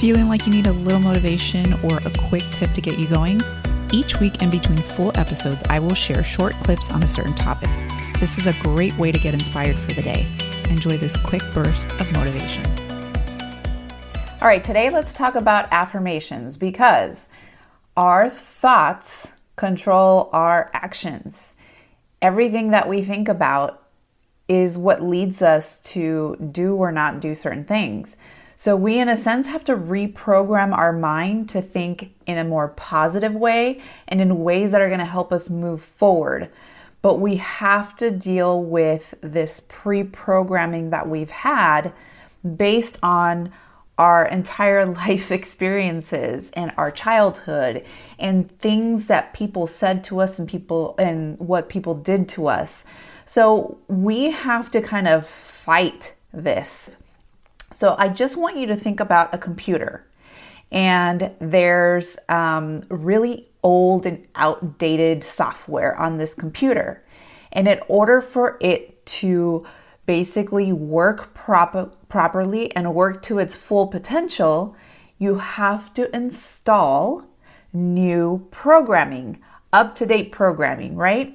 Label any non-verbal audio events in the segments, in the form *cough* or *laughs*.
Feeling like you need a little motivation or a quick tip to get you going? Each week, in between full episodes, I will share short clips on a certain topic. This is a great way to get inspired for the day. Enjoy this quick burst of motivation. All right, today let's talk about affirmations because our thoughts control our actions. Everything that we think about is what leads us to do or not do certain things. So, we, in a sense, have to reprogram our mind to think in a more positive way and in ways that are going to help us move forward. But we have to deal with this pre programming that we've had based on our entire *laughs* life experiences and our childhood and things that people said to us and people and what people did to us. So we have to kind of fight this. So I just want you to think about a computer, and there's um, really old and outdated software on this computer. And in order for it to basically work proper, properly and work to its full potential, you have to install new programming, up to date programming, right?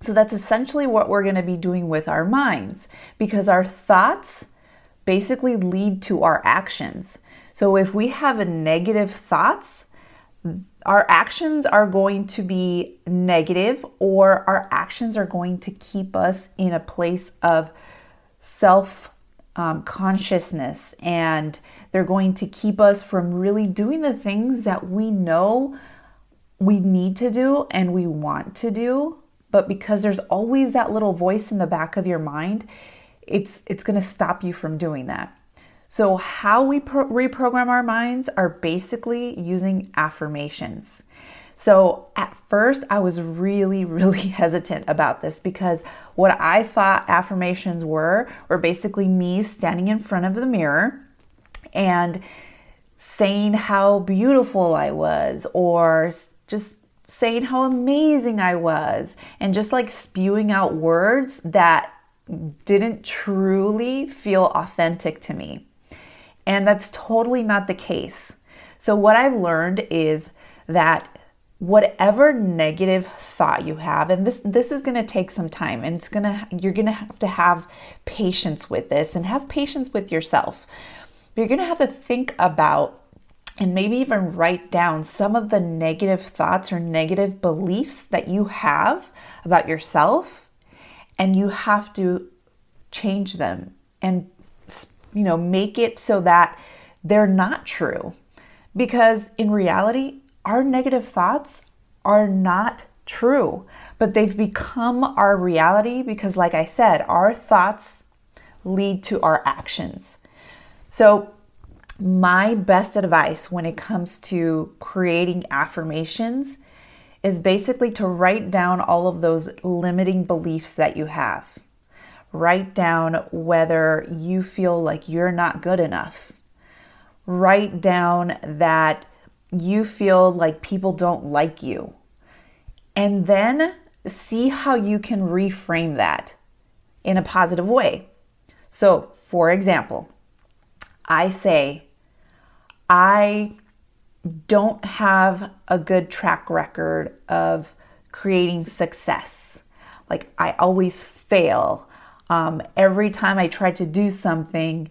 So that's essentially what we're going to be doing with our minds because our thoughts basically lead to our actions. So if we have negative thoughts, our actions are going to be negative or our actions are going to keep us in a place of self um, consciousness and they're going to keep us from really doing the things that we know we need to do and we want to do but because there's always that little voice in the back of your mind it's it's going to stop you from doing that. So how we pro- reprogram our minds are basically using affirmations. So at first I was really *laughs* really hesitant about this because what I thought affirmations were were basically me standing in front of the mirror and saying how beautiful I was or just saying how amazing I was and just like spewing out words that didn't truly feel authentic to me. And that's totally not the case. So, what I've learned is that whatever negative thought you have and this this is going to take some time and it's going to you're going to have to have patience with this and have patience with yourself. You're going to have to think about and maybe even write down some of the negative thoughts or negative beliefs that you have about yourself and you have to change them and you know make it so that they're not true. Because in reality our negative thoughts are not true but they've become our reality because like i said our thoughts lead to our actions. So my best advice when it comes to creating affirmations is basically to write down all of those limiting beliefs that you have. Write down whether you feel like you're not good enough. Write down that you feel like people don't like you. And then see how you can reframe that in a positive way. So, for example, I say, I don't have a good track record of creating success. Like I always fail. Um, every time I try to do something,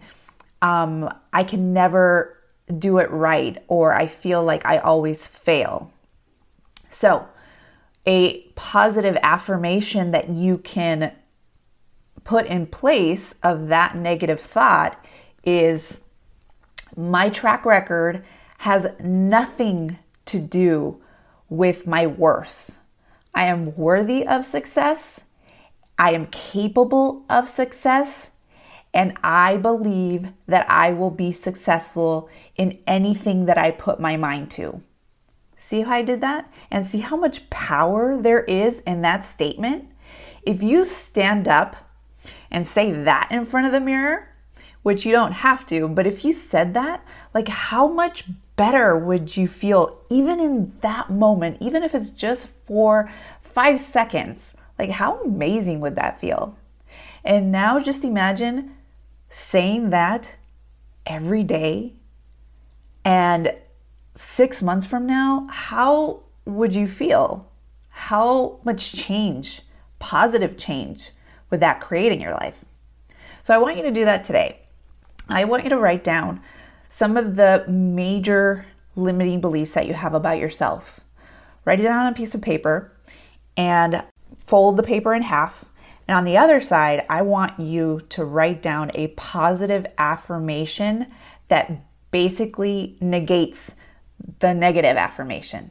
um, I can never do it right, or I feel like I always fail. So, a positive affirmation that you can put in place of that negative thought is my track record has nothing to do with my worth. I am worthy of success. I am capable of success. And I believe that I will be successful in anything that I put my mind to. See how I did that? And see how much power there is in that statement? If you stand up and say that in front of the mirror, which you don't have to, but if you said that, like how much better would you feel even in that moment, even if it's just for five seconds? Like, how amazing would that feel? And now just imagine saying that every day And six months from now, how would you feel? How much change, positive change, would that create in your life? So I want you to do that today. I want you to write down some of the major limiting beliefs that you have about yourself. Write it down on a piece of paper and fold the paper in half. And on the other side, I want you to write down a positive affirmation that basically negates the negative affirmation.